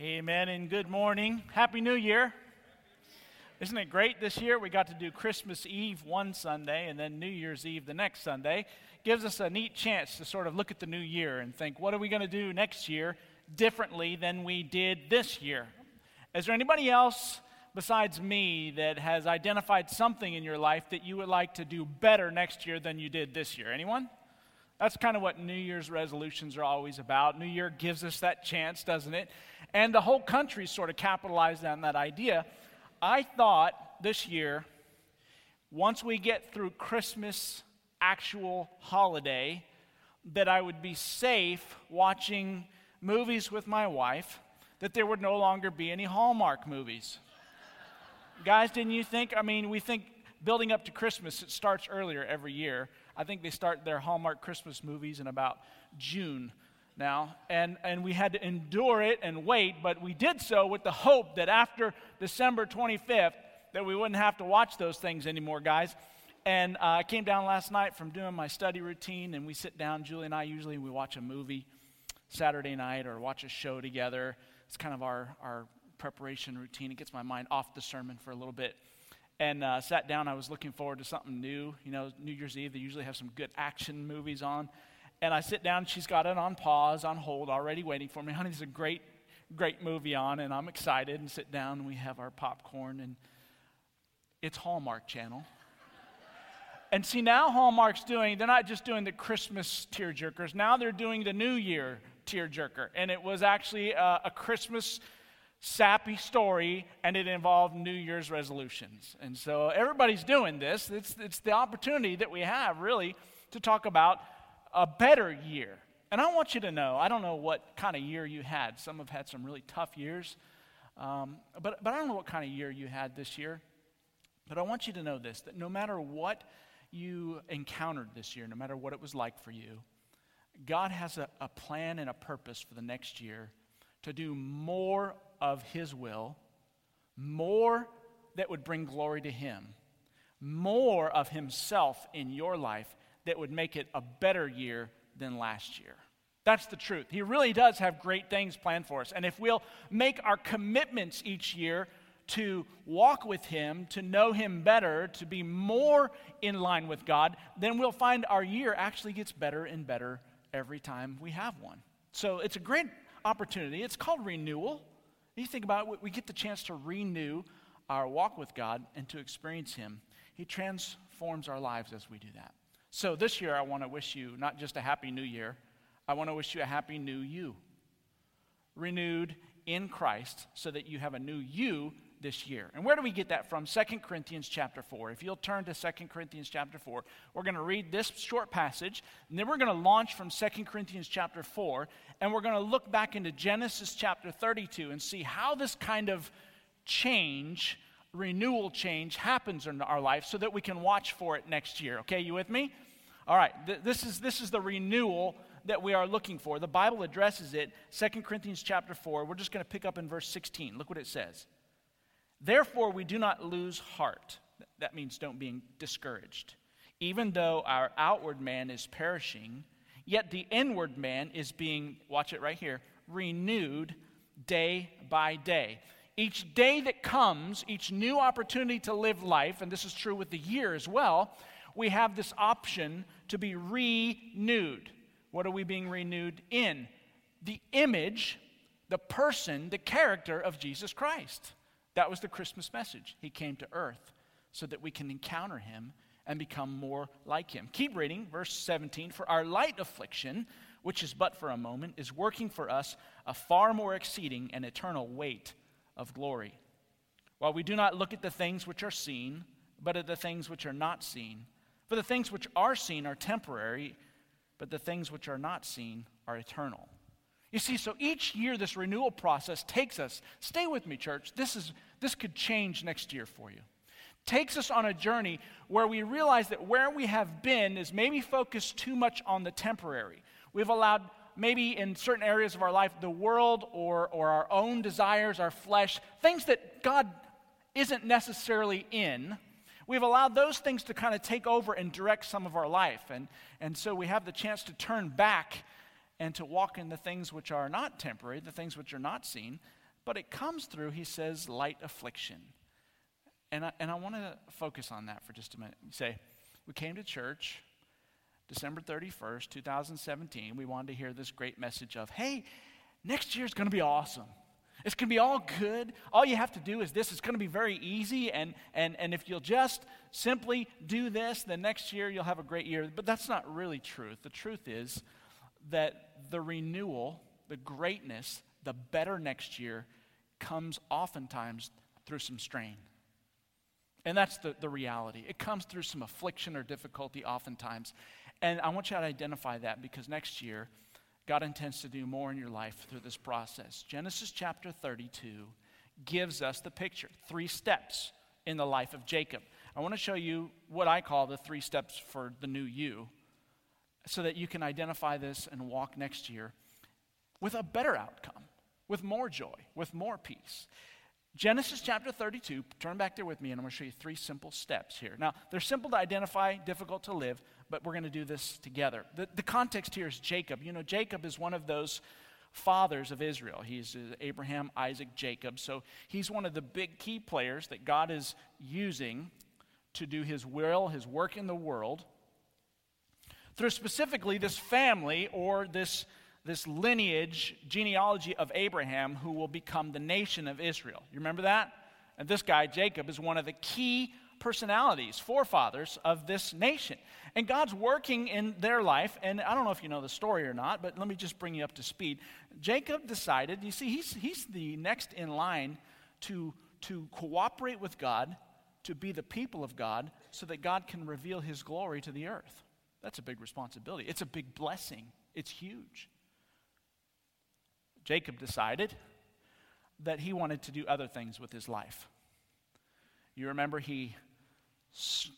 Amen and good morning. Happy New Year. Isn't it great this year? We got to do Christmas Eve one Sunday and then New Year's Eve the next Sunday. Gives us a neat chance to sort of look at the new year and think, what are we going to do next year differently than we did this year? Is there anybody else besides me that has identified something in your life that you would like to do better next year than you did this year? Anyone? That's kind of what New Year's resolutions are always about. New Year gives us that chance, doesn't it? And the whole country sort of capitalized on that idea. I thought this year, once we get through Christmas actual holiday, that I would be safe watching movies with my wife, that there would no longer be any Hallmark movies. Guys, didn't you think? I mean, we think building up to Christmas, it starts earlier every year. I think they start their Hallmark Christmas movies in about June now, and, and we had to endure it and wait, but we did so with the hope that after December 25th, that we wouldn't have to watch those things anymore, guys. And uh, I came down last night from doing my study routine, and we sit down, Julie and I usually we watch a movie Saturday night or watch a show together. It's kind of our, our preparation routine. It gets my mind off the sermon for a little bit. And uh, sat down, I was looking forward to something new. You know, New Year's Eve, they usually have some good action movies on. And I sit down, she's got it on pause, on hold, already waiting for me. Honey, there's a great, great movie on, and I'm excited and sit down, and we have our popcorn, and it's Hallmark Channel. and see, now Hallmark's doing, they're not just doing the Christmas tearjerkers, now they're doing the New Year tearjerker. And it was actually a, a Christmas sappy story, and it involved New Year's resolutions. And so everybody's doing this. It's, it's the opportunity that we have, really, to talk about a better year. And I want you to know, I don't know what kind of year you had. Some have had some really tough years. Um, but, but I don't know what kind of year you had this year. But I want you to know this that no matter what you encountered this year, no matter what it was like for you, God has a, a plan and a purpose for the next year to do more of His will, more that would bring glory to Him, more of Himself in your life that would make it a better year than last year. That's the truth. He really does have great things planned for us. And if we'll make our commitments each year to walk with Him, to know Him better, to be more in line with God, then we'll find our year actually gets better and better every time we have one. So it's a great opportunity. It's called renewal. You think about it, we get the chance to renew our walk with God and to experience Him. He transforms our lives as we do that. So this year, I want to wish you not just a happy new year, I want to wish you a happy new you. Renewed in Christ so that you have a new you this year. And where do we get that from? 2 Corinthians chapter 4. If you'll turn to 2 Corinthians chapter 4, we're going to read this short passage, and then we're going to launch from 2 Corinthians chapter 4, and we're going to look back into Genesis chapter 32 and see how this kind of change renewal change happens in our life so that we can watch for it next year. Okay, you with me? All right, th- this, is, this is the renewal that we are looking for. The Bible addresses it, 2 Corinthians chapter 4. We're just going to pick up in verse 16. Look what it says. Therefore, we do not lose heart. That means don't be discouraged. Even though our outward man is perishing, yet the inward man is being, watch it right here, renewed day by day. Each day that comes, each new opportunity to live life, and this is true with the year as well, we have this option to be renewed. What are we being renewed in? The image, the person, the character of Jesus Christ. That was the Christmas message. He came to earth so that we can encounter him and become more like him. Keep reading, verse 17. For our light affliction, which is but for a moment, is working for us a far more exceeding and eternal weight of glory. While we do not look at the things which are seen, but at the things which are not seen. For the things which are seen are temporary, but the things which are not seen are eternal. You see, so each year this renewal process takes us, stay with me, church, this, is, this could change next year for you. Takes us on a journey where we realize that where we have been is maybe focused too much on the temporary. We've allowed maybe in certain areas of our life, the world or, or our own desires, our flesh, things that God isn't necessarily in, we've allowed those things to kind of take over and direct some of our life. And, and so we have the chance to turn back and to walk in the things which are not temporary, the things which are not seen, But it comes through, he says, light affliction. And I, and I want to focus on that for just a minute. You say, we came to church December 31st, 2017. We wanted to hear this great message of, hey, next year's going to be awesome. It's going to be all good. All you have to do is this. It's going to be very easy. And, and, and if you'll just simply do this, then next year you'll have a great year. But that's not really truth. The truth is that the renewal, the greatness, the better next year comes oftentimes through some strain. And that's the, the reality. It comes through some affliction or difficulty oftentimes. And I want you to identify that because next year, God intends to do more in your life through this process. Genesis chapter 32 gives us the picture, three steps in the life of Jacob. I want to show you what I call the three steps for the new you so that you can identify this and walk next year with a better outcome, with more joy, with more peace. Genesis chapter 32, turn back there with me, and I'm going to show you three simple steps here. Now, they're simple to identify, difficult to live, but we're going to do this together. The, the context here is Jacob. You know, Jacob is one of those fathers of Israel. He's uh, Abraham, Isaac, Jacob. So he's one of the big key players that God is using to do his will, his work in the world, through specifically this family or this, this lineage, genealogy of Abraham, who will become the nation of Israel. You remember that? And this guy, Jacob, is one of the key personalities, forefathers of this nation. And God's working in their life. And I don't know if you know the story or not, but let me just bring you up to speed. Jacob decided, you see, he's, he's the next in line to, to cooperate with God, to be the people of God, so that God can reveal his glory to the earth. That's a big responsibility. It's a big blessing. It's huge. Jacob decided that he wanted to do other things with his life. You remember he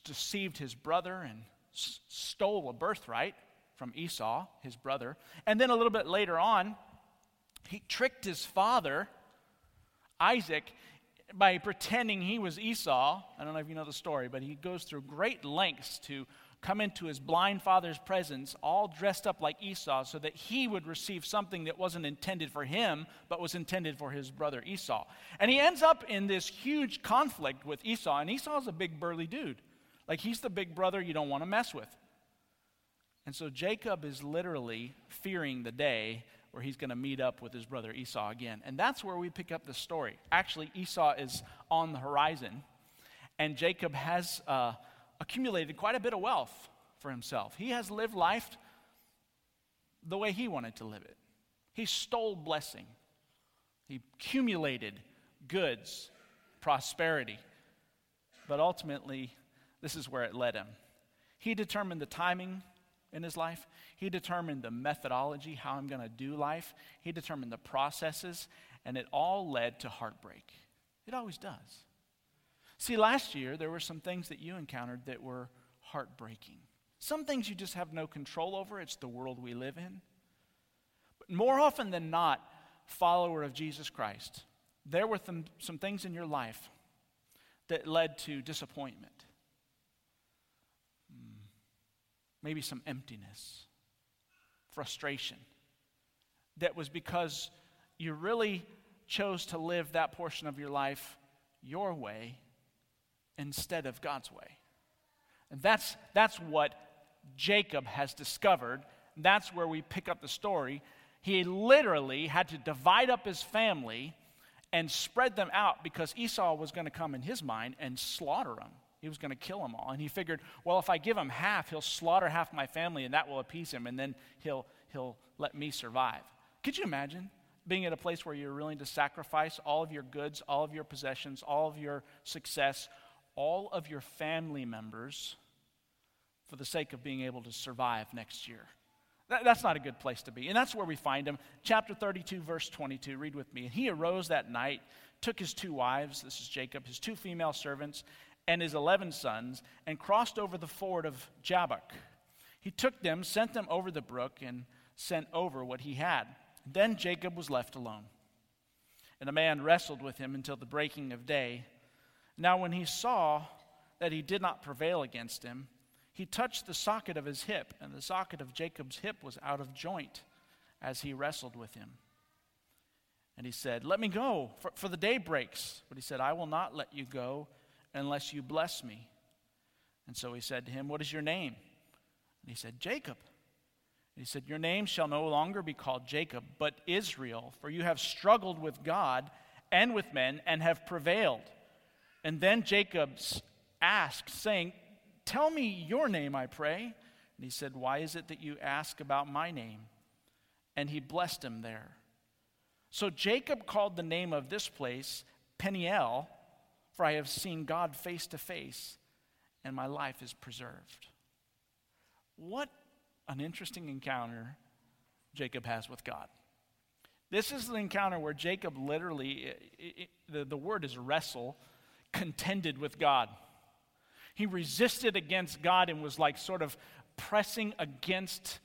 deceived his brother and s- stole a birthright from Esau, his brother. And then a little bit later on, he tricked his father, Isaac, by pretending he was Esau. I don't know if you know the story, but he goes through great lengths to come into his blind father's presence, all dressed up like Esau, so that he would receive something that wasn't intended for him, but was intended for his brother Esau. And he ends up in this huge conflict with Esau, and Esau's a big, burly dude. Like, he's the big brother you don't want to mess with. And so Jacob is literally fearing the day where he's going to meet up with his brother Esau again. And that's where we pick up the story. Actually, Esau is on the horizon, and Jacob has. Uh, accumulated quite a bit of wealth for himself. He has lived life the way he wanted to live it. He stole blessing, he accumulated goods, prosperity. But ultimately, this is where it led him. He determined the timing in his life. He determined the methodology, how I'm going to do life. He determined the processes, and it all led to heartbreak. It always does. See, last year there were some things that you encountered that were heartbreaking. Some things you just have no control over, it's the world we live in. But more often than not, follower of Jesus Christ, there were some, some things in your life that led to disappointment, hmm. maybe some emptiness, frustration. That was because you really chose to live that portion of your life your way instead of God's way. And that's, that's what Jacob has discovered. That's where we pick up the story. He literally had to divide up his family and spread them out because Esau was going to come in his mind and slaughter them. He was going to kill them all. And he figured, well, if I give him half, he'll slaughter half my family and that will appease him and then he'll, he'll let me survive. Could you imagine being at a place where you're willing to sacrifice all of your goods, all of your possessions, all of your success, all of your family members for the sake of being able to survive next year. That, that's not a good place to be. And that's where we find him. Chapter 32, verse 22. Read with me. And he arose that night, took his two wives, this is Jacob, his two female servants, and his 11 sons, and crossed over the ford of Jabbok. He took them, sent them over the brook, and sent over what he had. Then Jacob was left alone. And a man wrestled with him until the breaking of day. Now, when he saw that he did not prevail against him, he touched the socket of his hip, and the socket of Jacob's hip was out of joint as he wrestled with him. And he said, Let me go, for, for the day breaks. But he said, I will not let you go unless you bless me. And so he said to him, What is your name? And he said, Jacob. And he said, Your name shall no longer be called Jacob, but Israel, for you have struggled with God and with men and have prevailed. And then Jacob asked, saying, Tell me your name, I pray. And he said, Why is it that you ask about my name? And he blessed him there. So Jacob called the name of this place Peniel, for I have seen God face to face, and my life is preserved. What an interesting encounter Jacob has with God. This is the encounter where Jacob literally, it, it, the, the word is wrestle, contended with God. He resisted against God and was like sort of pressing against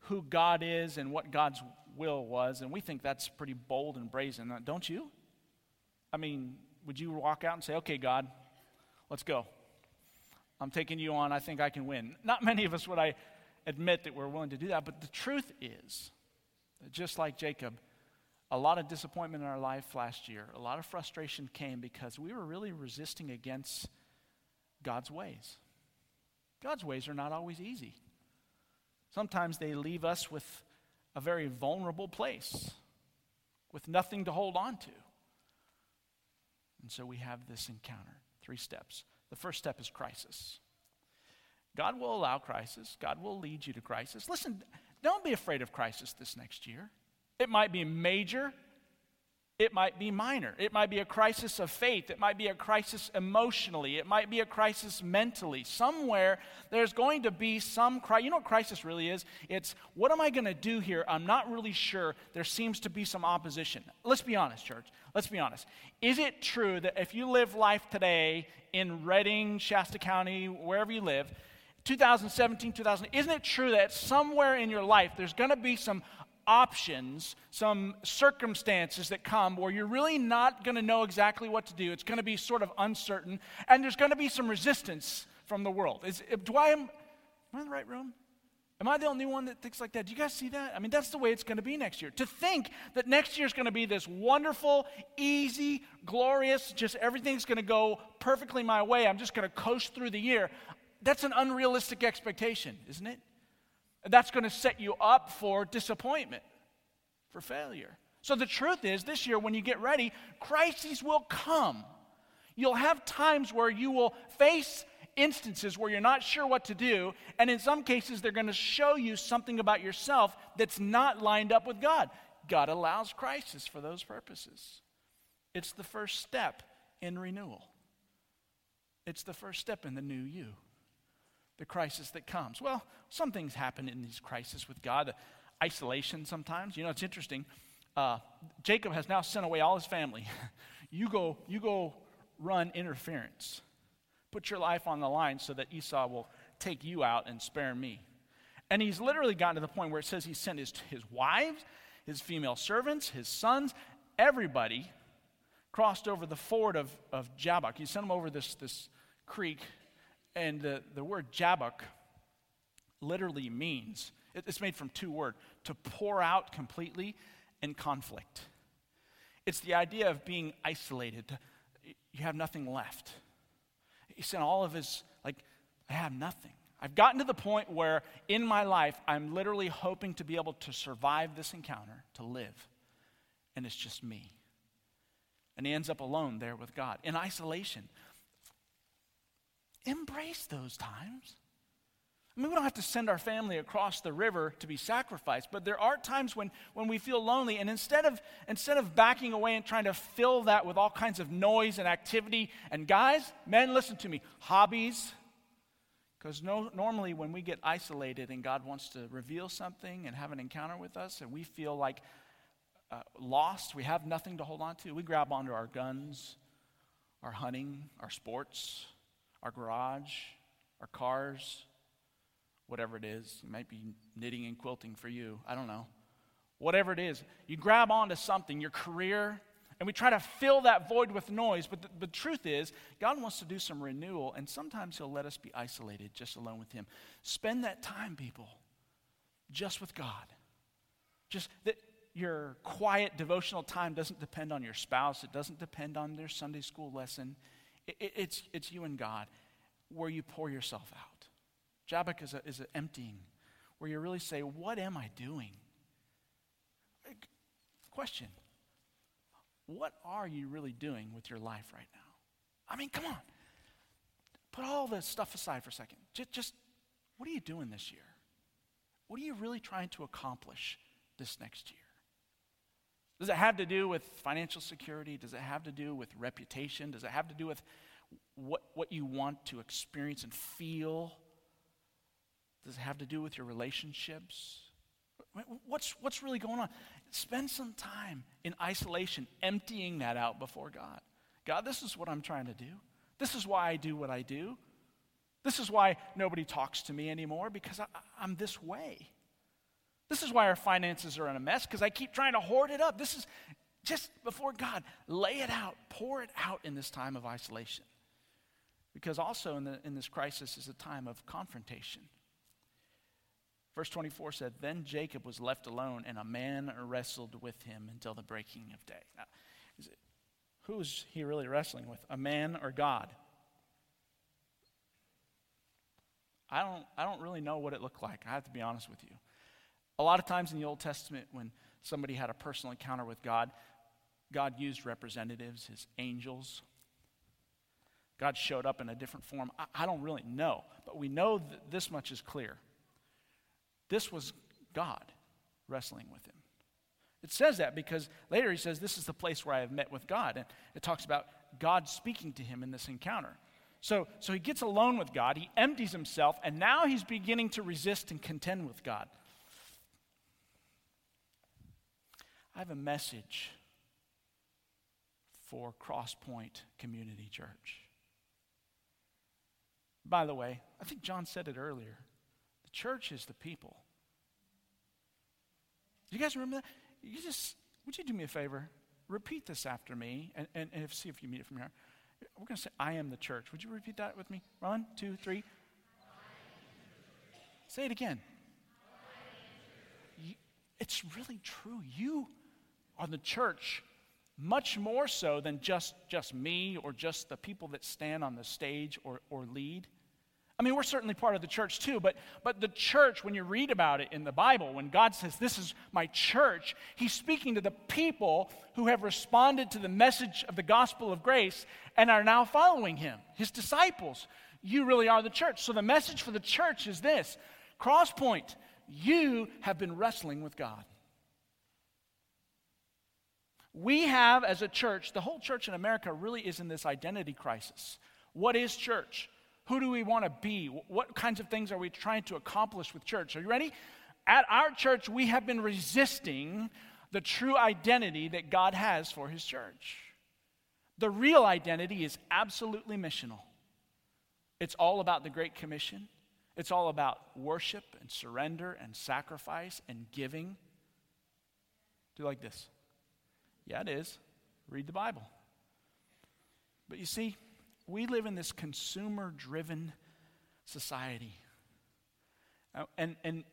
who God is and what God's will was. And we think that's pretty bold and brazen, uh, don't you? I mean, would you walk out and say, okay, God, let's go? I'm taking you on. I think I can win. Not many of us would I admit that we're willing to do that, but the truth is just like Jacob, a lot of disappointment in our life last year, a lot of frustration came because we were really resisting against God's ways. God's ways are not always easy. Sometimes they leave us with a very vulnerable place, with nothing to hold on to. And so we have this encounter. Three steps. The first step is crisis. God will allow crisis, God will lead you to crisis. Listen, don't be afraid of crisis this next year. It might be major, it might be minor. It might be a crisis of faith. It might be a crisis emotionally. It might be a crisis mentally. Somewhere there's going to be some crisis. You know what crisis really is? It's what am I going to do here? I'm not really sure. There seems to be some opposition. Let's be honest, church. Let's be honest. Is it true that if you live life today in Redding, Shasta County, wherever you live, 2017, 2000, isn't it true that somewhere in your life there's going to be some options, some circumstances that come where you're really not going to know exactly what to do. It's going to be sort of uncertain, and there's going to be some resistance from the world. Is, eh, do I am, am I in the right room? Am I the only one that thinks like that? Do you guys see that? I mean, that's the way it's going to be next year. To think that next year is going to be this wonderful, easy, glorious, just everything's going to go perfectly my way. I'm just going to coast through the year. That's an unrealistic expectation, isn't it? That's going to set you up for disappointment, for failure. So the truth is, this year, when you get ready, crises will come. You'll have times where you will face instances where you're not sure what to do, and in some cases, they're going to show you something about yourself that's not lined up with God. God allows crisis for those purposes. It's the first step in renewal, it's the first step in the new you the crisis that comes. Well, some things happen in these crises with God. Isolation sometimes. You know, it's interesting. Uh, Jacob has now sent away all his family. you go, you go run interference. Put your life on the line so that Esau will take you out and spare me. And he's literally gotten to the point where it says he sent his, his wives, his female servants, his sons, everybody crossed over the ford of, of Jabbok. He sent them over this, this creek and the, the word Jabbok literally means, it's made from two words, to pour out completely and conflict. It's the idea of being isolated. You have nothing left. He said all of his, like, I have nothing. I've gotten to the point where in my life, I'm literally hoping to be able to survive this encounter, to live. And it's just me. And he ends up alone there with God in isolation. Embrace those times. I mean, we don't have to send our family across the river to be sacrificed, but there are times when, when we feel lonely, and instead of, instead of backing away and trying to fill that with all kinds of noise and activity, and guys, men, listen to me, hobbies, because no, normally when we get isolated and God wants to reveal something and have an encounter with us, and we feel like uh, lost, we have nothing to hold on to, we grab onto our guns, our hunting, our sports, our garage, our cars, whatever it is. It might be knitting and quilting for you. I don't know. Whatever it is, you grab onto something, your career, and we try to fill that void with noise. But the, the truth is, God wants to do some renewal, and sometimes He'll let us be isolated, just alone with Him. Spend that time, people, just with God. Just that your quiet devotional time doesn't depend on your spouse, it doesn't depend on their Sunday school lesson. It, it, it's, it's you and God where you pour yourself out. Jabbok is, is an emptying where you really say, What am I doing? Question What are you really doing with your life right now? I mean, come on. Put all the stuff aside for a second. Just, just what are you doing this year? What are you really trying to accomplish this next year? Does it have to do with financial security? Does it have to do with reputation? Does it have to do with what, what you want to experience and feel? Does it have to do with your relationships? What's, what's really going on? Spend some time in isolation, emptying that out before God. God, this is what I'm trying to do. This is why I do what I do. This is why nobody talks to me anymore because I, I'm this way. This is why our finances are in a mess because I keep trying to hoard it up. This is just before God, lay it out, pour it out in this time of isolation. Because also in, the, in this crisis is a time of confrontation. Verse 24 said, Then Jacob was left alone, and a man wrestled with him until the breaking of day. Now, it, who's he really wrestling with? A man or God? I don't, I don't really know what it looked like. I have to be honest with you. A lot of times in the Old Testament, when somebody had a personal encounter with God, God used representatives, his angels. God showed up in a different form. I, I don't really know, but we know that this much is clear. This was God wrestling with him. It says that because later he says, This is the place where I have met with God. And it talks about God speaking to him in this encounter. So, so he gets alone with God, he empties himself, and now he's beginning to resist and contend with God. I have a message for Crosspoint Community Church. By the way, I think John said it earlier. The church is the people. You guys remember that? You just, would you do me a favor? Repeat this after me and, and, and see if you meet it from here. We're going to say, I am the church. Would you repeat that with me? One, two, three. Say it again. It's really true. You are the church much more so than just, just me or just the people that stand on the stage or, or lead. I mean, we're certainly part of the church too, but, but the church, when you read about it in the Bible, when God says, This is my church, He's speaking to the people who have responded to the message of the gospel of grace and are now following Him, His disciples. You really are the church. So the message for the church is this Crosspoint, you have been wrestling with God. We have, as a church, the whole church in America really is in this identity crisis. What is church? Who do we want to be? What kinds of things are we trying to accomplish with church? Are you ready? At our church, we have been resisting the true identity that God has for His church. The real identity is absolutely missional. It's all about the Great Commission. It's all about worship and surrender and sacrifice and giving. Do like this? Yeah, it is. Read the Bible. But you see, we live in this consumer driven society. Uh, and, and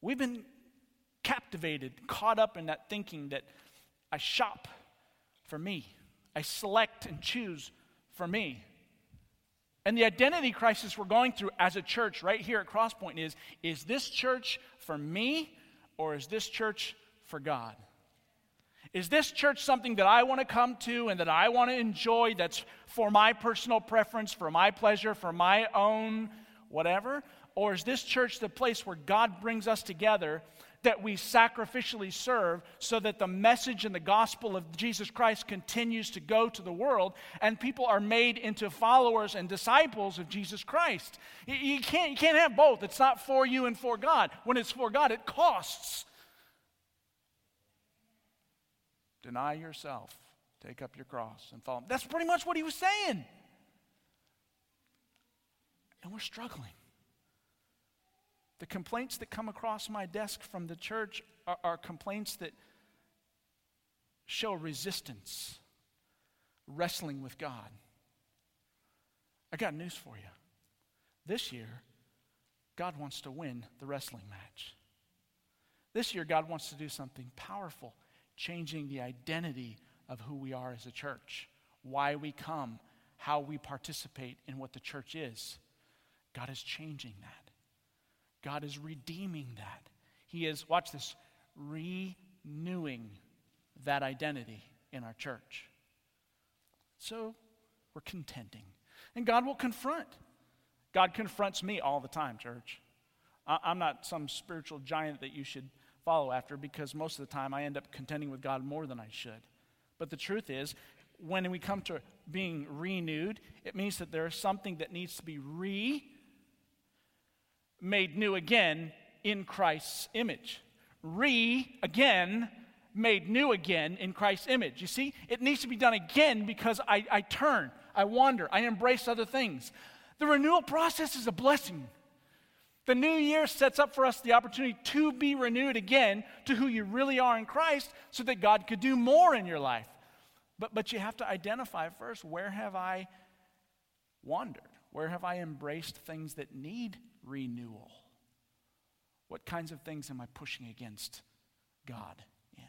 we've been captivated, caught up in that thinking that I shop for me, I select and choose for me. And the identity crisis we're going through as a church right here at Crosspoint is is this church for me or is this church for God? Is this church something that I want to come to and that I want to enjoy that's for my personal preference, for my pleasure, for my own whatever? Or is this church the place where God brings us together that we sacrificially serve so that the message and the gospel of Jesus Christ continues to go to the world and people are made into followers and disciples of Jesus Christ? You can't, you can't have both. It's not for you and for God. When it's for God, it costs. Deny yourself, take up your cross, and follow. That's pretty much what he was saying. And we're struggling. The complaints that come across my desk from the church are, are complaints that show resistance, wrestling with God. I got news for you. This year, God wants to win the wrestling match. This year, God wants to do something powerful, changing the identity of who we are as a church, why we come, how we participate in what the church is. God is changing that. God is redeeming that. He is, watch this, renewing that identity in our church. So we're contending. And God will confront. God confronts me all the time, church. I'm not some spiritual giant that you should follow after because most of the time I end up contending with God more than I should. But the truth is, when we come to being renewed, it means that there is something that needs to be re made new again in Christ's image. Re again made new again in Christ's image. You see, it needs to be done again because I, I turn, I wander, I embrace other things. The renewal process is a blessing. The new year sets up for us the opportunity to be renewed again to who you really are in Christ so that God could do more in your life. But, but you have to identify first where have I wandered? Where have I embraced things that need renewal? What kinds of things am I pushing against God in?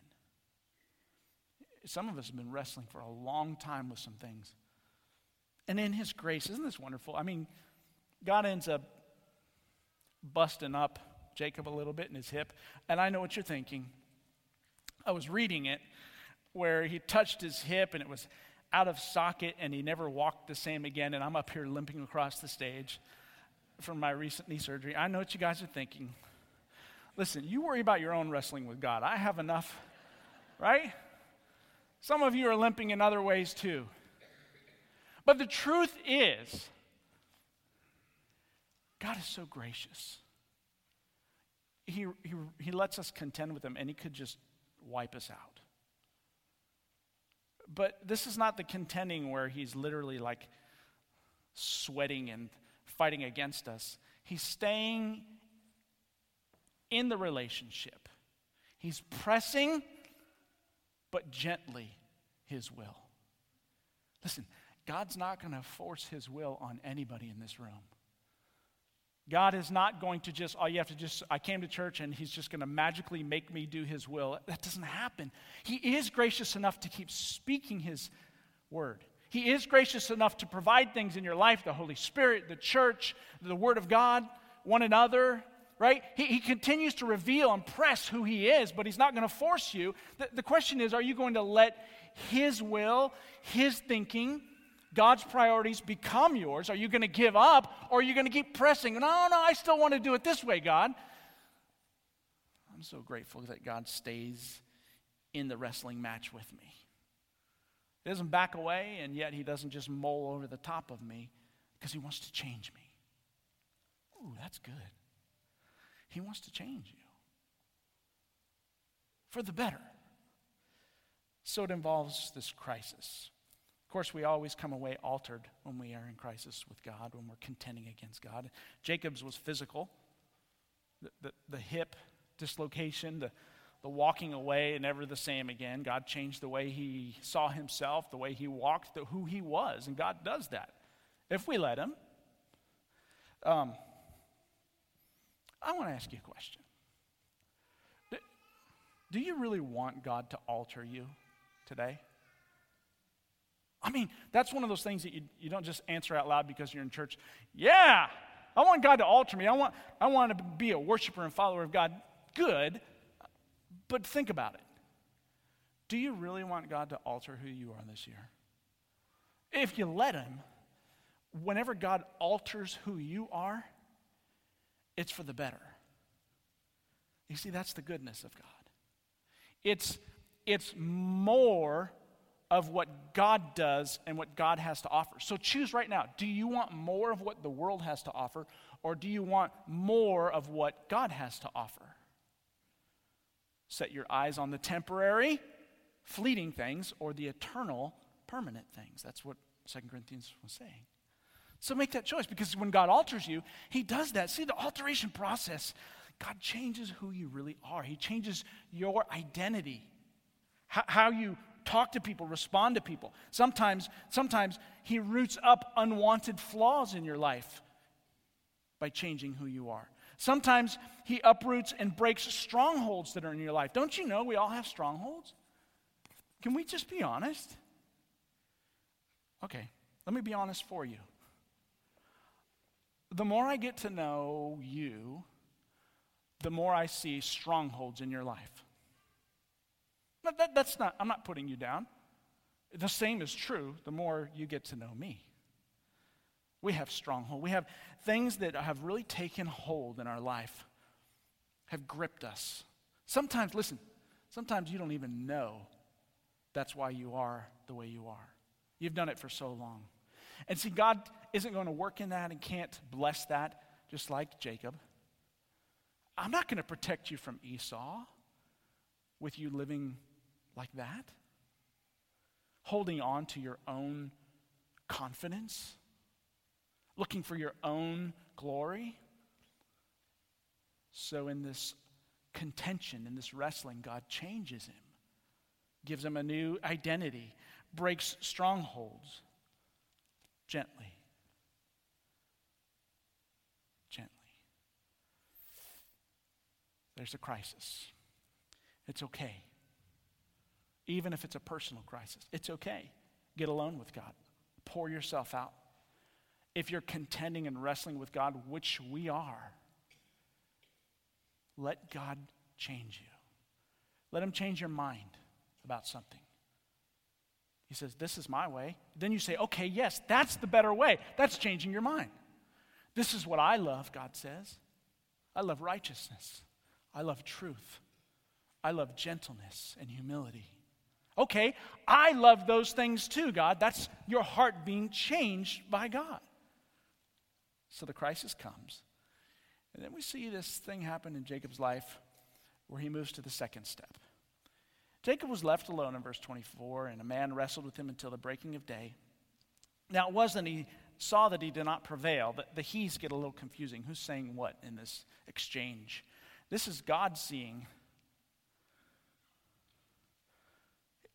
Some of us have been wrestling for a long time with some things. And in His grace, isn't this wonderful? I mean, God ends up busting up Jacob a little bit in his hip. And I know what you're thinking. I was reading it where he touched his hip and it was out of socket and he never walked the same again. And I'm up here limping across the stage from my recent knee surgery. I know what you guys are thinking. Listen, you worry about your own wrestling with God. I have enough, right? Some of you are limping in other ways too. But the truth is, God is so gracious. He, he, he lets us contend with Him, and He could just wipe us out. But this is not the contending where He's literally like sweating and fighting against us. He's staying in the relationship. He's pressing, but gently, his will. Listen, God's not going to force his will on anybody in this room. God is not going to just, all you have to just, I came to church and he's just going to magically make me do his will. That doesn't happen. He is gracious enough to keep speaking his word. He is gracious enough to provide things in your life the Holy Spirit, the church, the Word of God, one another, right? He, he continues to reveal and press who He is, but He's not going to force you. The, the question is are you going to let His will, His thinking, God's priorities become yours? Are you going to give up or are you going to keep pressing? No, no, I still want to do it this way, God. I'm so grateful that God stays in the wrestling match with me. He doesn't back away, and yet he doesn't just mull over the top of me because he wants to change me. Ooh, that's good. He wants to change you for the better. So it involves this crisis. Of course, we always come away altered when we are in crisis with God, when we're contending against God. Jacob's was physical, the, the, the hip dislocation, the, the walking away and never the same again. God changed the way he saw himself, the way he walked, the, who he was, and God does that if we let him. Um, I want to ask you a question. Do, do you really want God to alter you today? I mean, that's one of those things that you, you don't just answer out loud because you're in church. Yeah, I want God to alter me. I want, I want to be a worshiper and follower of God. Good. But think about it. Do you really want God to alter who you are this year? If you let Him, whenever God alters who you are, it's for the better. You see, that's the goodness of God. It's, it's more of what God does and what God has to offer. So choose right now. Do you want more of what the world has to offer, or do you want more of what God has to offer? Set your eyes on the temporary, fleeting things or the eternal, permanent things. That's what 2 Corinthians was saying. So make that choice because when God alters you, He does that. See, the alteration process, God changes who you really are, He changes your identity, how, how you talk to people, respond to people. Sometimes, sometimes He roots up unwanted flaws in your life by changing who you are. Sometimes he uproots and breaks strongholds that are in your life. Don't you know we all have strongholds? Can we just be honest? Okay, let me be honest for you. The more I get to know you, the more I see strongholds in your life. That, that's not, I'm not putting you down. The same is true the more you get to know me. We have stronghold. We have things that have really taken hold in our life, have gripped us. Sometimes, listen, sometimes you don't even know that's why you are the way you are. You've done it for so long. And see, God isn't going to work in that and can't bless that, just like Jacob. I'm not going to protect you from Esau with you living like that, holding on to your own confidence, looking for your own glory. So, in this contention, in this wrestling, God changes him, gives him a new identity, breaks strongholds gently. Gently. There's a crisis. It's okay. Even if it's a personal crisis, it's okay. Get alone with God, pour yourself out. If you're contending and wrestling with God, which we are, let God change you. Let Him change your mind about something. He says, This is my way. Then you say, Okay, yes, that's the better way. That's changing your mind. This is what I love, God says. I love righteousness. I love truth. I love gentleness and humility. Okay, I love those things too, God. That's your heart being changed by God. So the crisis comes. And then we see this thing happen in Jacob's life where he moves to the second step. Jacob was left alone in verse 24, and a man wrestled with him until the breaking of day. Now, it wasn't he saw that he did not prevail. The, the he's get a little confusing. Who's saying what in this exchange? This is God seeing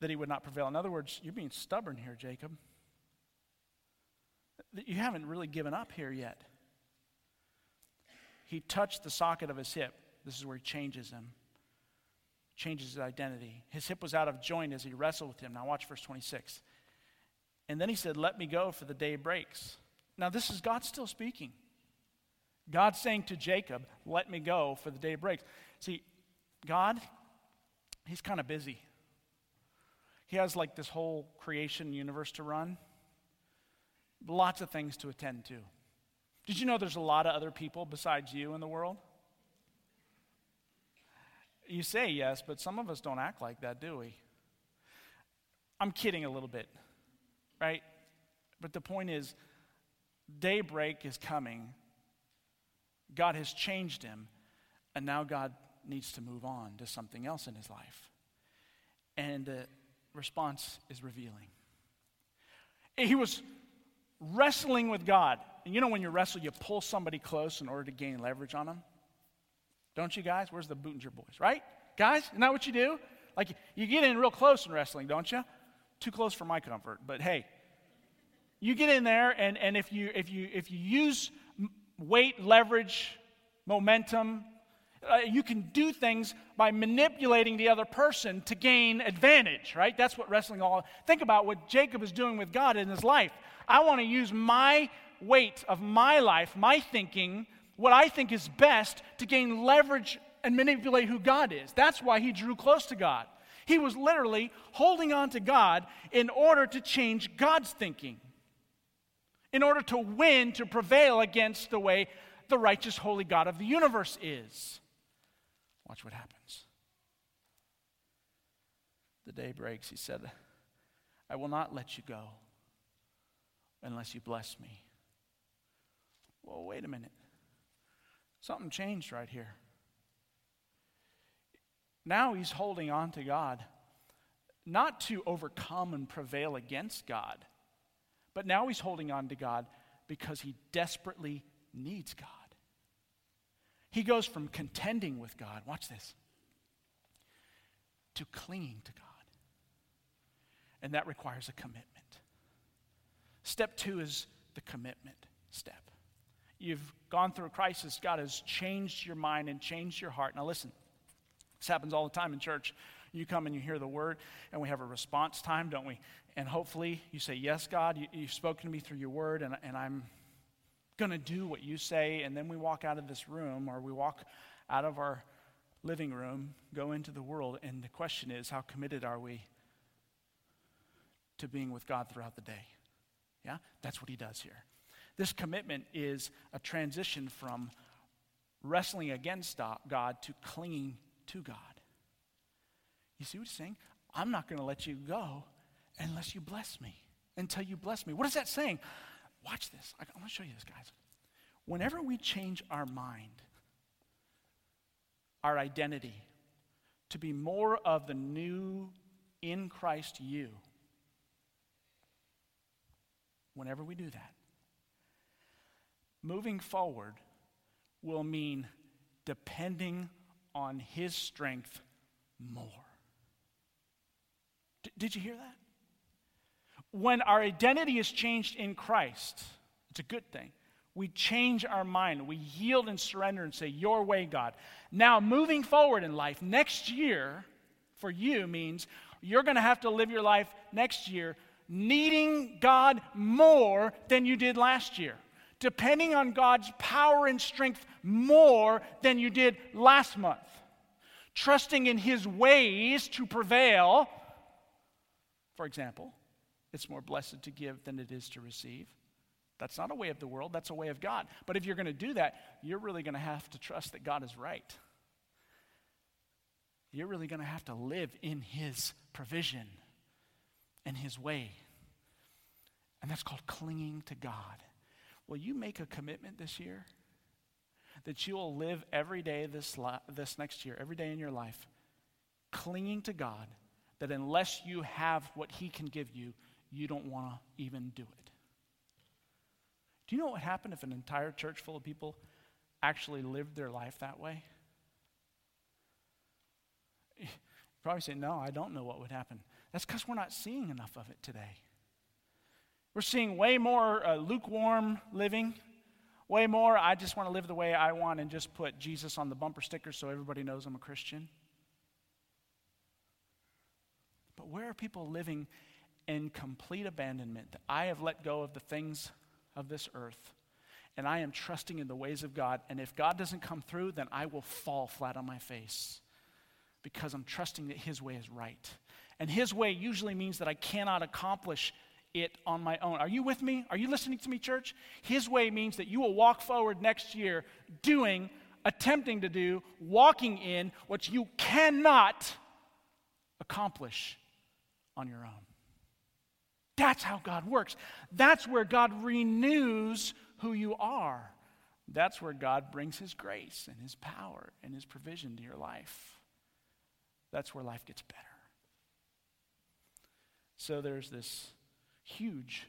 that he would not prevail. In other words, you're being stubborn here, Jacob. You haven't really given up here yet. He touched the socket of his hip. This is where he changes him changes his identity. His hip was out of joint as he wrestled with him. Now, watch verse 26. And then he said, Let me go, for the day breaks. Now, this is God still speaking. God saying to Jacob, Let me go, for the day breaks. See, God, he's kind of busy. He has like this whole creation universe to run, lots of things to attend to. Did you know there's a lot of other people besides you in the world? You say yes, but some of us don't act like that, do we? I'm kidding a little bit, right? But the point is, daybreak is coming. God has changed him, and now God needs to move on to something else in his life. And the response is revealing. He was wrestling with God. And you know, when you wrestle, you pull somebody close in order to gain leverage on them? Don't you guys? Where's the Boottinger boys, right? Guys, isn't that what you do? Like, you get in real close in wrestling, don't you? Too close for my comfort, but hey, you get in there, and, and if, you, if, you, if you use weight, leverage, momentum, uh, you can do things by manipulating the other person to gain advantage, right? That's what wrestling all. Think about what Jacob is doing with God in his life. I want to use my weight of my life, my thinking, what I think is best to gain leverage and manipulate who God is. That's why he drew close to God. He was literally holding on to God in order to change God's thinking, in order to win, to prevail against the way the righteous, holy God of the universe is. Watch what happens. The day breaks. He said, I will not let you go unless you bless me. Well, wait a minute. Something changed right here. Now he's holding on to God, not to overcome and prevail against God, but now he's holding on to God because he desperately needs God. He goes from contending with God, watch this, to clinging to God. And that requires a commitment. Step two is the commitment step. you've gone through a crisis, God has changed your mind and changed your heart. Now, listen, this happens all the time in church. You come and you hear the word, and we have a response time, don't we? And hopefully you say, Yes, God, you, have spoken to me through your word, and, and I'm going to do what you say. And then we walk out of this room, or we walk out of our living room, go into the world, and the question is, how committed are we to being with God throughout the day? Yeah, that's what he does here. This commitment is a transition from wrestling against God to clinging to God. You see what he's saying? I'm not going to let you go unless you bless me, until you bless me. What is that saying? Watch this. I, I want to show you this, guys. Whenever we change our mind, our identity, to be more of the new in Christ you, whenever we do that, moving forward will mean depending on His strength more. D- did you hear that? When our identity is changed in Christ, it's a good thing. We change our mind. We yield and surrender and say, Your way, God. Now, moving forward in life, next year for you means you're going to have to live your life next year needing God more than you did last year, depending on God's power and strength more than you did last month, trusting in His ways to prevail. For example, it's more blessed to give than it is to receive. That's not a way of the world, that's a way of God. But if you're going to do that, you're really going to have to trust that God is right. You're really going to have to live in His provision and His way. And that's called clinging to God. Will you make a commitment this year that you will live every day this, li- this next year, every day in your life, clinging to God, that unless you have what He can give you, you don't want to even do it? Do you know what would happen if an entire church full of people actually lived their life that way? You probably say, No, I don't know what would happen. That's because we're not seeing enough of it today. We're seeing way more uh, lukewarm living, way more, I just want to live the way I want and just put Jesus on the bumper sticker so everybody knows I'm a Christian. But where are people living in complete abandonment? That I have let go of the things of this earth, and I am trusting in the ways of God. And if God doesn't come through, then I will fall flat on my face because I'm trusting that His way is right. And His way usually means that I cannot accomplish it on my own. Are you with me? Are you listening to me, church? His way means that you will walk forward next year doing, attempting to do, walking in what you cannot accomplish on your own. That's how God works. That's where God renews who you are. That's where God brings His grace and His power and His provision to your life. That's where life gets better. So there's this huge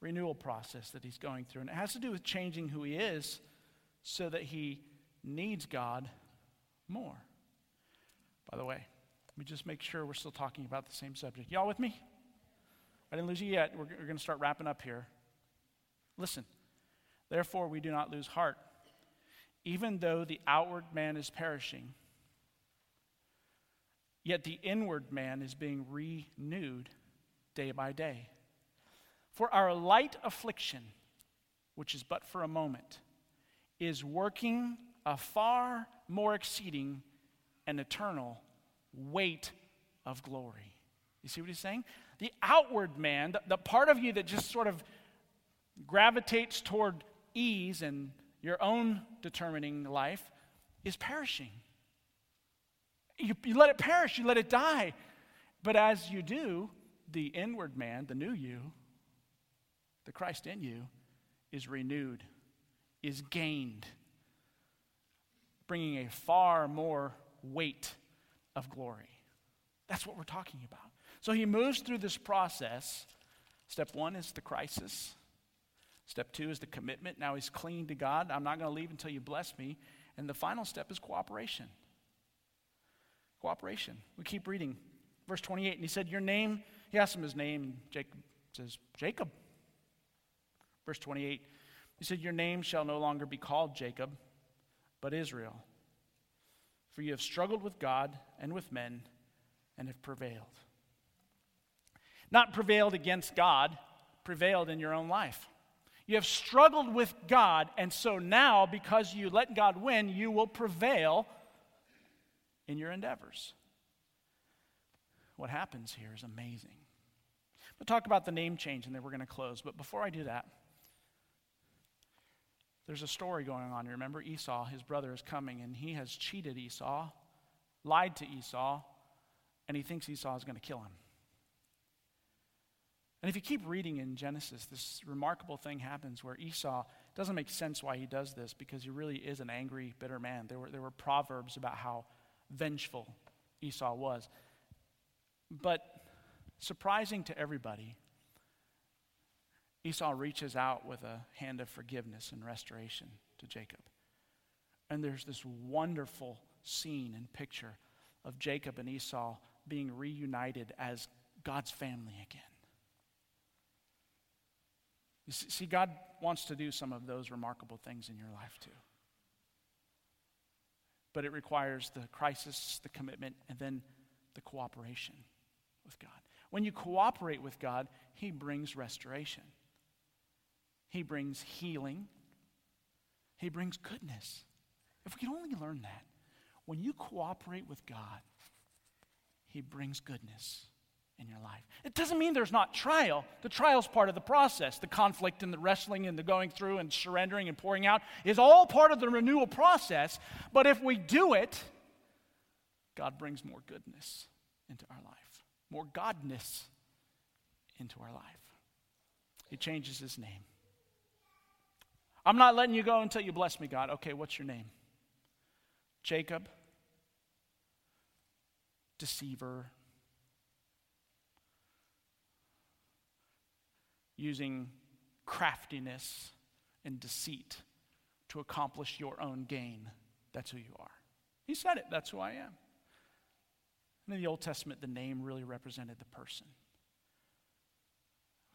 renewal process that He's going through, and it has to do with changing who He is so that He needs God more. By the way, let me just make sure we're still talking about the same subject. Y'all with me? I didn't lose you yet. We're, we're going to start wrapping up here. Listen, therefore, we do not lose heart. Even though the outward man is perishing, yet the inward man is being renewed day by day. For our light affliction, which is but for a moment, is working a far more exceeding and eternal weight of glory. You see what he's saying? The outward man, the, the part of you that just sort of gravitates toward ease and your own determining life, is perishing. You, you let it perish, you let it die. But as you do, the inward man, the new you, the Christ in you, is renewed, is gained, bringing a far more weight of glory. That's what we're talking about. So he moves through this process. Step one is the crisis. Step two is the commitment. Now he's clinging to God. I'm not going to leave until you bless me. And the final step is cooperation. Cooperation. We keep reading. Verse 28, and he said, Your name, he asked him his name. Jacob says, Jacob. Verse 28, He said, Your name shall no longer be called Jacob, but Israel. For you have struggled with God and with men and have prevailed. Not prevailed against God, prevailed in your own life. You have struggled with God, and so now, because you let God win, you will prevail in your endeavors. What happens here is amazing. We'll talk about the name change and then we're going to close. But before I do that, there's a story going on. You remember Esau, his brother, is coming and he has cheated Esau, lied to Esau, and he thinks Esau is going to kill him. And if you keep reading in Genesis, this remarkable thing happens where Esau doesn't make sense why he does this because he really is an angry, bitter man. There were, there were proverbs about how vengeful Esau was. But surprising to everybody, Esau reaches out with a hand of forgiveness and restoration to Jacob. And there's this wonderful scene and picture of Jacob and Esau being reunited as God's family again. You see, God wants to do some of those remarkable things in your life too. But it requires the crisis, the commitment, and then the cooperation with God. When you cooperate with God, He brings restoration, He brings healing, He brings goodness. If we can only learn that, when you cooperate with God, He brings goodness in your life. It doesn't mean there's not trial. The trial's part of the process. The conflict and the wrestling and the going through and surrendering and pouring out is all part of the renewal process. But if we do it, God brings more goodness into our life, more godness into our life. He changes his name. I'm not letting you go until you bless me, God. Okay, what's your name? Jacob, deceiver, using craftiness and deceit to accomplish your own gain. That's who you are. He said it, that's who I am. And in the Old Testament, the name really represented the person.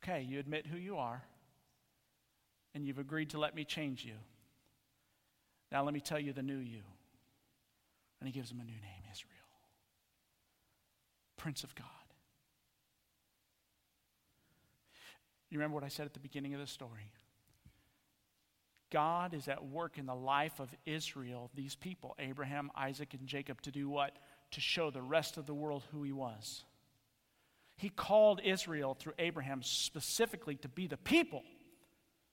Okay, you admit who you are, and you've agreed to let me change you. Now, let me tell you the new you. And he gives him a new name Israel, Prince of God. You remember what I said at the beginning of the story? God is at work in the life of Israel, these people, Abraham, Isaac, and Jacob, to do what? To show the rest of the world who he was. He called Israel through Abraham specifically to be the people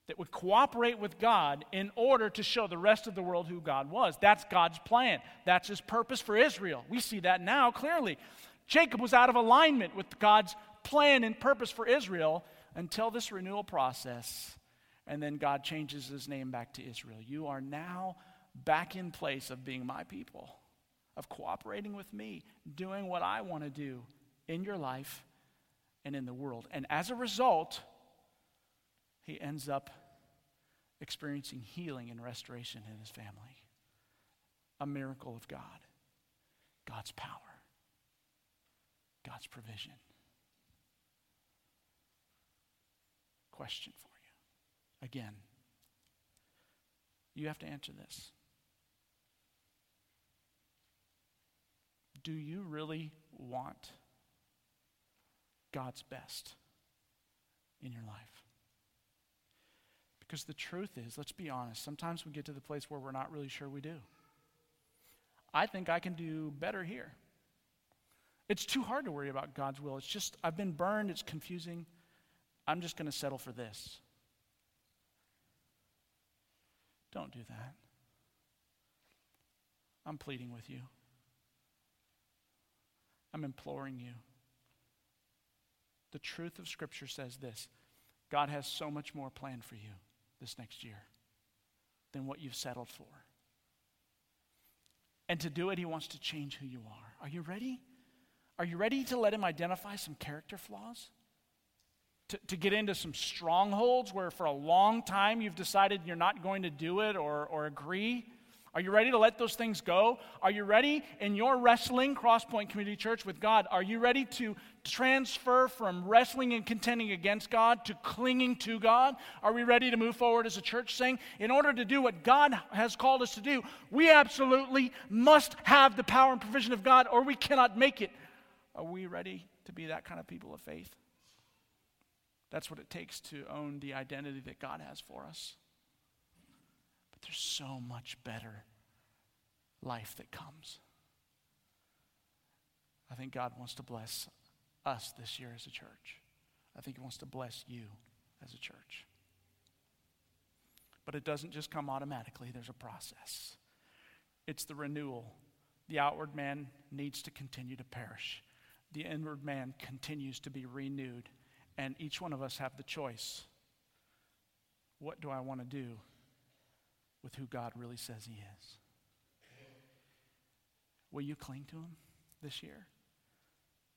that would cooperate with God in order to show the rest of the world who God was. That's God's plan. That's his purpose for Israel. We see that now clearly. Jacob was out of alignment with God's plan and purpose for Israel, until this renewal process, and then God changes his name back to Israel. You are now back in place of being my people, of cooperating with me, doing what I want to do in your life and in the world. And as a result, he ends up experiencing healing and restoration in his family. A miracle of God, God's power, God's provision. Question for you. Again, you have to answer this. Do you really want God's best in your life? Because the truth is, let's be honest, sometimes we get to the place where we're not really sure we do. I think I can do better here. It's too hard to worry about God's will. It's just, I've been burned, it's confusing. I'm just going to settle for this. Don't do that. I'm pleading with you. I'm imploring you. The truth of Scripture says this God has so much more planned for you this next year than what you've settled for. And to do it, He wants to change who you are. Are you ready? Are you ready to let Him identify some character flaws? To, to get into some strongholds where for a long time you've decided you're not going to do it or, or agree? Are you ready to let those things go? Are you ready in your wrestling, Crosspoint Community Church, with God? Are you ready to transfer from wrestling and contending against God to clinging to God? Are we ready to move forward as a church saying, in order to do what God has called us to do, we absolutely must have the power and provision of God or we cannot make it? Are we ready to be that kind of people of faith? That's what it takes to own the identity that God has for us. But there's so much better life that comes. I think God wants to bless us this year as a church. I think He wants to bless you as a church. But it doesn't just come automatically, there's a process. It's the renewal. The outward man needs to continue to perish, the inward man continues to be renewed. And each one of us have the choice. What do I want to do with who God really says He is? Will you cling to Him this year?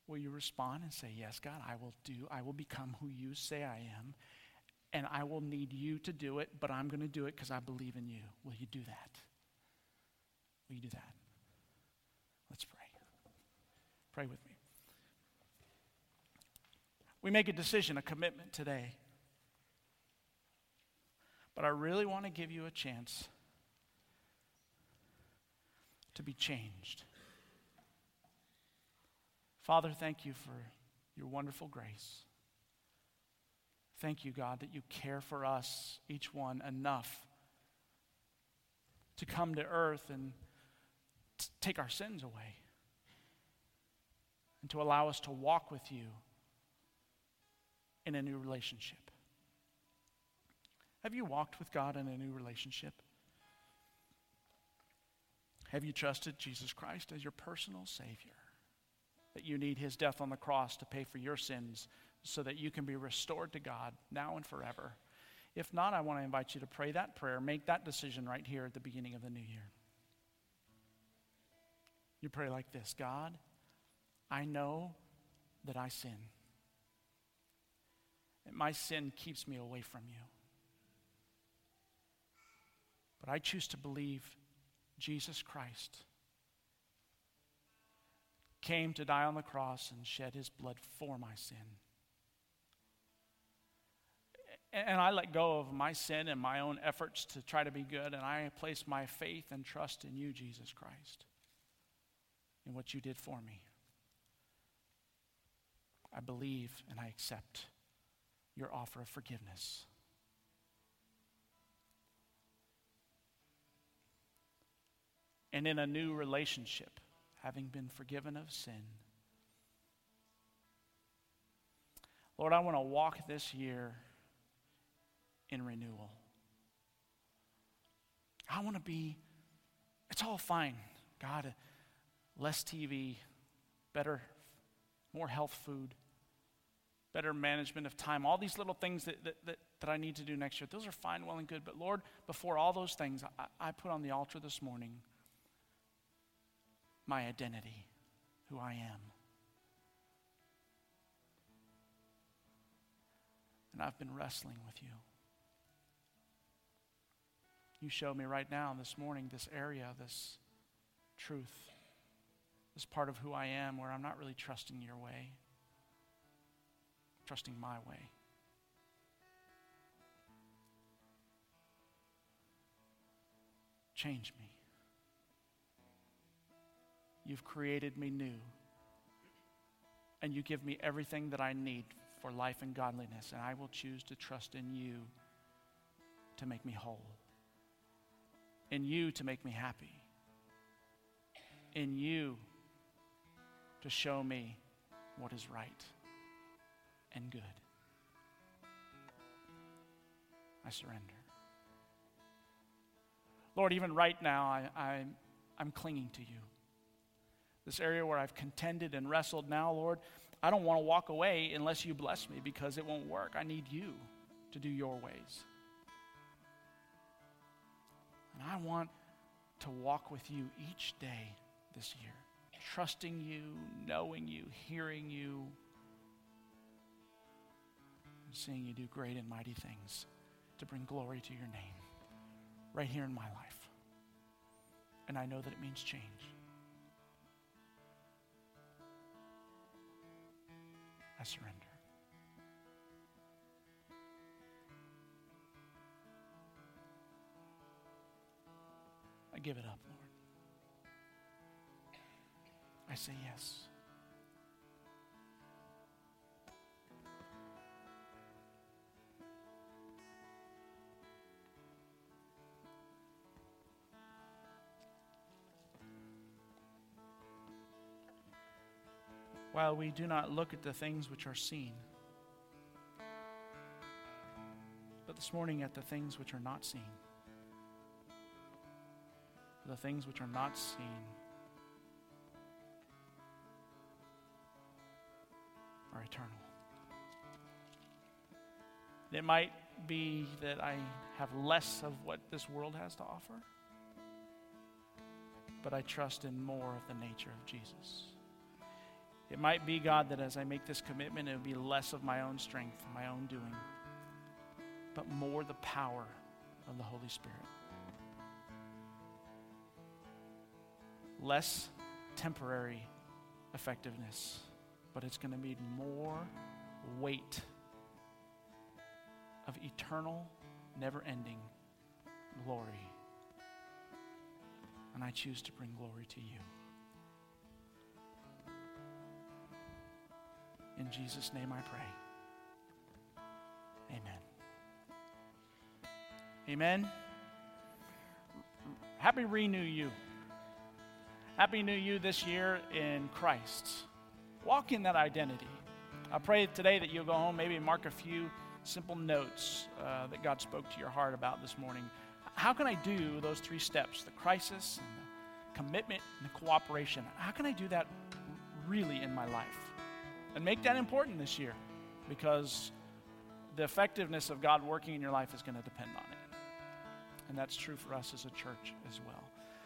Will you respond and say, Yes, God, I will do, I will become who you say I am, and I will need you to do it, but I'm going to do it because I believe in you. Will you do that? Will you do that? Let's pray. Pray with me. We make a decision, a commitment today. But I really want to give you a chance to be changed. Father, thank you for your wonderful grace. Thank you, God, that you care for us, each one, enough to come to earth and take our sins away and to allow us to walk with you in a new relationship. Have you walked with God in a new relationship? Have you trusted Jesus Christ as your personal Savior? That you need His death on the cross to pay for your sins so that you can be restored to God now and forever? If not, I want to invite you to pray that prayer, make that decision right here at the beginning of the new year. You pray like this God, I know that I sin. And my sin keeps me away from you. But I choose to believe Jesus Christ came to die on the cross and shed his blood for my sin. And I let go of my sin and my own efforts to try to be good, and I place my faith and trust in you, Jesus Christ, in what you did for me. I believe and I accept your offer of forgiveness. And in a new relationship, having been forgiven of sin. Lord, I want to walk this year in renewal. I want to be, it's all fine. God, less TV, better, more health food better management of time, all these little things that, that, that, that, I need to do next year. Those are fine, well, and good. But Lord, before all those things, I, I put on the altar this morning my identity, who I am. And I've been wrestling with you. You show me right now, this morning, this area, this truth, this part of who I am where I'm not really trusting your way trusting my way. Change me. You've created me new. And you give me everything that I need for life and godliness. And I will choose to trust in you to make me whole, in you to make me happy, in you to show me what is right and good. I surrender. Lord, even right now, I, I, I'm clinging to you. This area where I've contended and wrestled now, Lord, I don't want to walk away unless you bless me because it won't work. I need you to do your ways. And I want to walk with you each day this year, trusting you, knowing you, hearing you seeing you do great and mighty things to bring glory to your name right here in my life. and I know that it means change. I surrender. I give it up, Lord. I say yes. While we do not look at the things which are seen, but this morning at the things which are not seen. The things which are not seen are eternal. It might be that I have less of what this world has to offer, but I trust in more of the nature of Jesus. It might be, God, that as I make this commitment, it will be less of my own strength, my own doing, but more the power of the Holy Spirit. Less temporary effectiveness, but it's going to be more weight of eternal, never ending glory. And I choose to bring glory to you. In Jesus' name I pray. Amen. Amen. Happy Renew You. Happy New You this year in Christ. Walk in that identity. I pray today that you'll go home, maybe mark a few simple notes uh, that God spoke to your heart about this morning. How can I do those three steps the crisis, and the commitment, and the cooperation? How can I do that really in my life? And make that important this year because the effectiveness of God working in your life is going to depend on it. And that's true for us as a church as well.